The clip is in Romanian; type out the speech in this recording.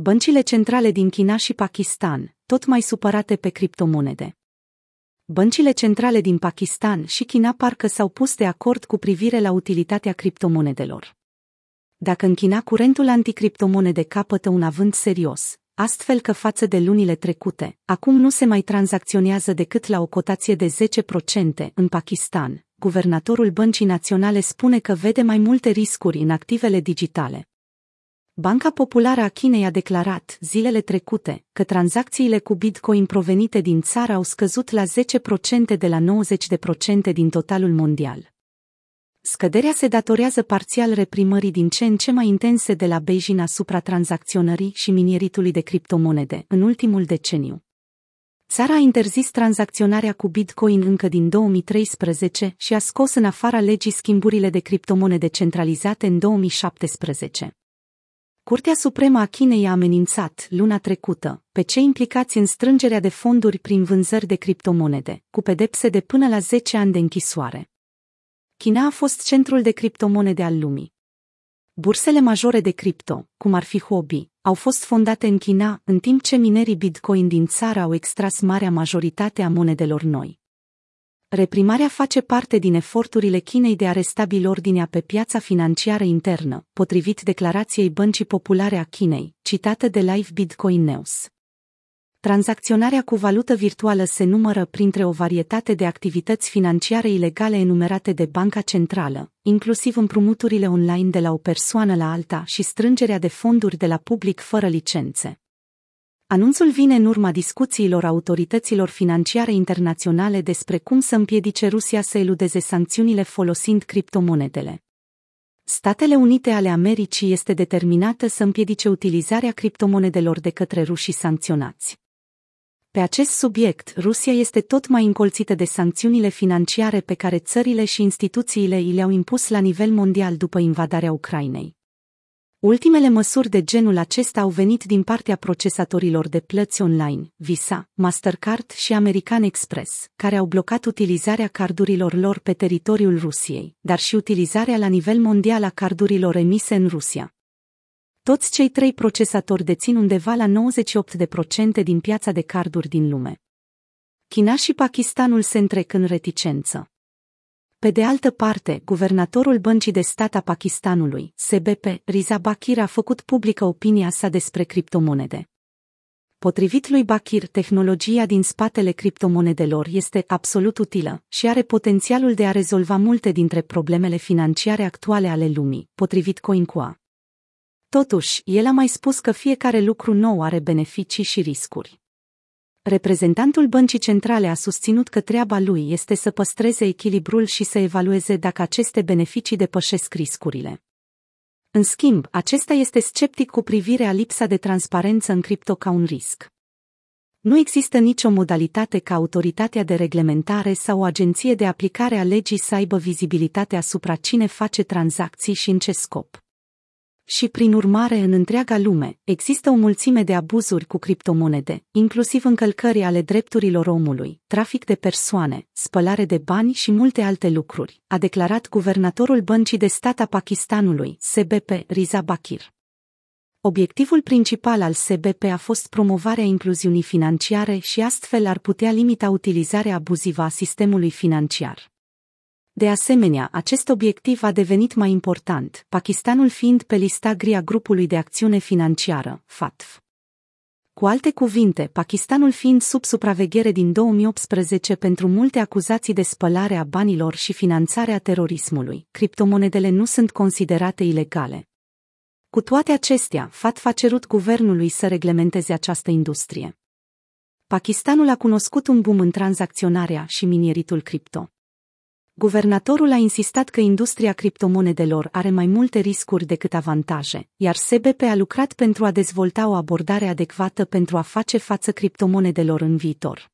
Băncile centrale din China și Pakistan, tot mai supărate pe criptomonede. Băncile centrale din Pakistan și China parcă s-au pus de acord cu privire la utilitatea criptomonedelor. Dacă în China curentul anticriptomonede capătă un avânt serios, astfel că față de lunile trecute, acum nu se mai tranzacționează decât la o cotație de 10% în Pakistan, guvernatorul Băncii Naționale spune că vede mai multe riscuri în activele digitale. Banca Populară a Chinei a declarat zilele trecute că tranzacțiile cu Bitcoin provenite din țară au scăzut la 10% de la 90% din totalul mondial. Scăderea se datorează parțial reprimării din ce în ce mai intense de la Beijing asupra tranzacționării și minieritului de criptomonede în ultimul deceniu. Țara a interzis tranzacționarea cu Bitcoin încă din 2013 și a scos în afara legii schimburile de criptomonede centralizate în 2017. Curtea Supremă a Chinei a amenințat, luna trecută, pe cei implicați în strângerea de fonduri prin vânzări de criptomonede, cu pedepse de până la 10 ani de închisoare. China a fost centrul de criptomonede al lumii. Bursele majore de cripto, cum ar fi Huobi, au fost fondate în China, în timp ce minerii Bitcoin din țară au extras marea majoritate a monedelor noi. Reprimarea face parte din eforturile Chinei de a restabili ordinea pe piața financiară internă, potrivit declarației Băncii Populare a Chinei, citată de Live Bitcoin News. Tranzacționarea cu valută virtuală se numără printre o varietate de activități financiare ilegale enumerate de Banca Centrală, inclusiv împrumuturile online de la o persoană la alta și strângerea de fonduri de la public fără licențe. Anunțul vine în urma discuțiilor autorităților financiare internaționale despre cum să împiedice Rusia să eludeze sancțiunile folosind criptomonedele. Statele Unite ale Americii este determinată să împiedice utilizarea criptomonedelor de către rușii sancționați. Pe acest subiect, Rusia este tot mai încolțită de sancțiunile financiare pe care țările și instituțiile i le-au impus la nivel mondial după invadarea Ucrainei. Ultimele măsuri de genul acesta au venit din partea procesatorilor de plăți online, Visa, Mastercard și American Express, care au blocat utilizarea cardurilor lor pe teritoriul Rusiei, dar și utilizarea la nivel mondial a cardurilor emise în Rusia. Toți cei trei procesatori dețin undeva la 98% din piața de carduri din lume. China și Pakistanul se întrec în reticență. Pe de altă parte, guvernatorul Băncii de Stat a Pakistanului, SBP, Riza Bakir a făcut publică opinia sa despre criptomonede. Potrivit lui Bakir, tehnologia din spatele criptomonedelor este absolut utilă și are potențialul de a rezolva multe dintre problemele financiare actuale ale lumii, potrivit CoinCoa. Totuși, el a mai spus că fiecare lucru nou are beneficii și riscuri. Reprezentantul băncii centrale a susținut că treaba lui este să păstreze echilibrul și să evalueze dacă aceste beneficii depășesc riscurile. În schimb, acesta este sceptic cu privire a lipsa de transparență în cripto ca un risc. Nu există nicio modalitate ca autoritatea de reglementare sau o agenție de aplicare a legii să aibă vizibilitate asupra cine face tranzacții și în ce scop și, prin urmare, în întreaga lume, există o mulțime de abuzuri cu criptomonede, inclusiv încălcări ale drepturilor omului, trafic de persoane, spălare de bani și multe alte lucruri, a declarat guvernatorul Băncii de Stat a Pakistanului, SBP, Riza Bakir. Obiectivul principal al SBP a fost promovarea incluziunii financiare și astfel ar putea limita utilizarea abuzivă a sistemului financiar. De asemenea, acest obiectiv a devenit mai important, Pakistanul fiind pe lista gri a grupului de acțiune financiară, FATF. Cu alte cuvinte, Pakistanul fiind sub supraveghere din 2018 pentru multe acuzații de spălare a banilor și finanțarea terorismului, criptomonedele nu sunt considerate ilegale. Cu toate acestea, FATF a cerut guvernului să reglementeze această industrie. Pakistanul a cunoscut un boom în tranzacționarea și minieritul cripto. Guvernatorul a insistat că industria criptomonedelor are mai multe riscuri decât avantaje, iar SBP a lucrat pentru a dezvolta o abordare adecvată pentru a face față criptomonedelor în viitor.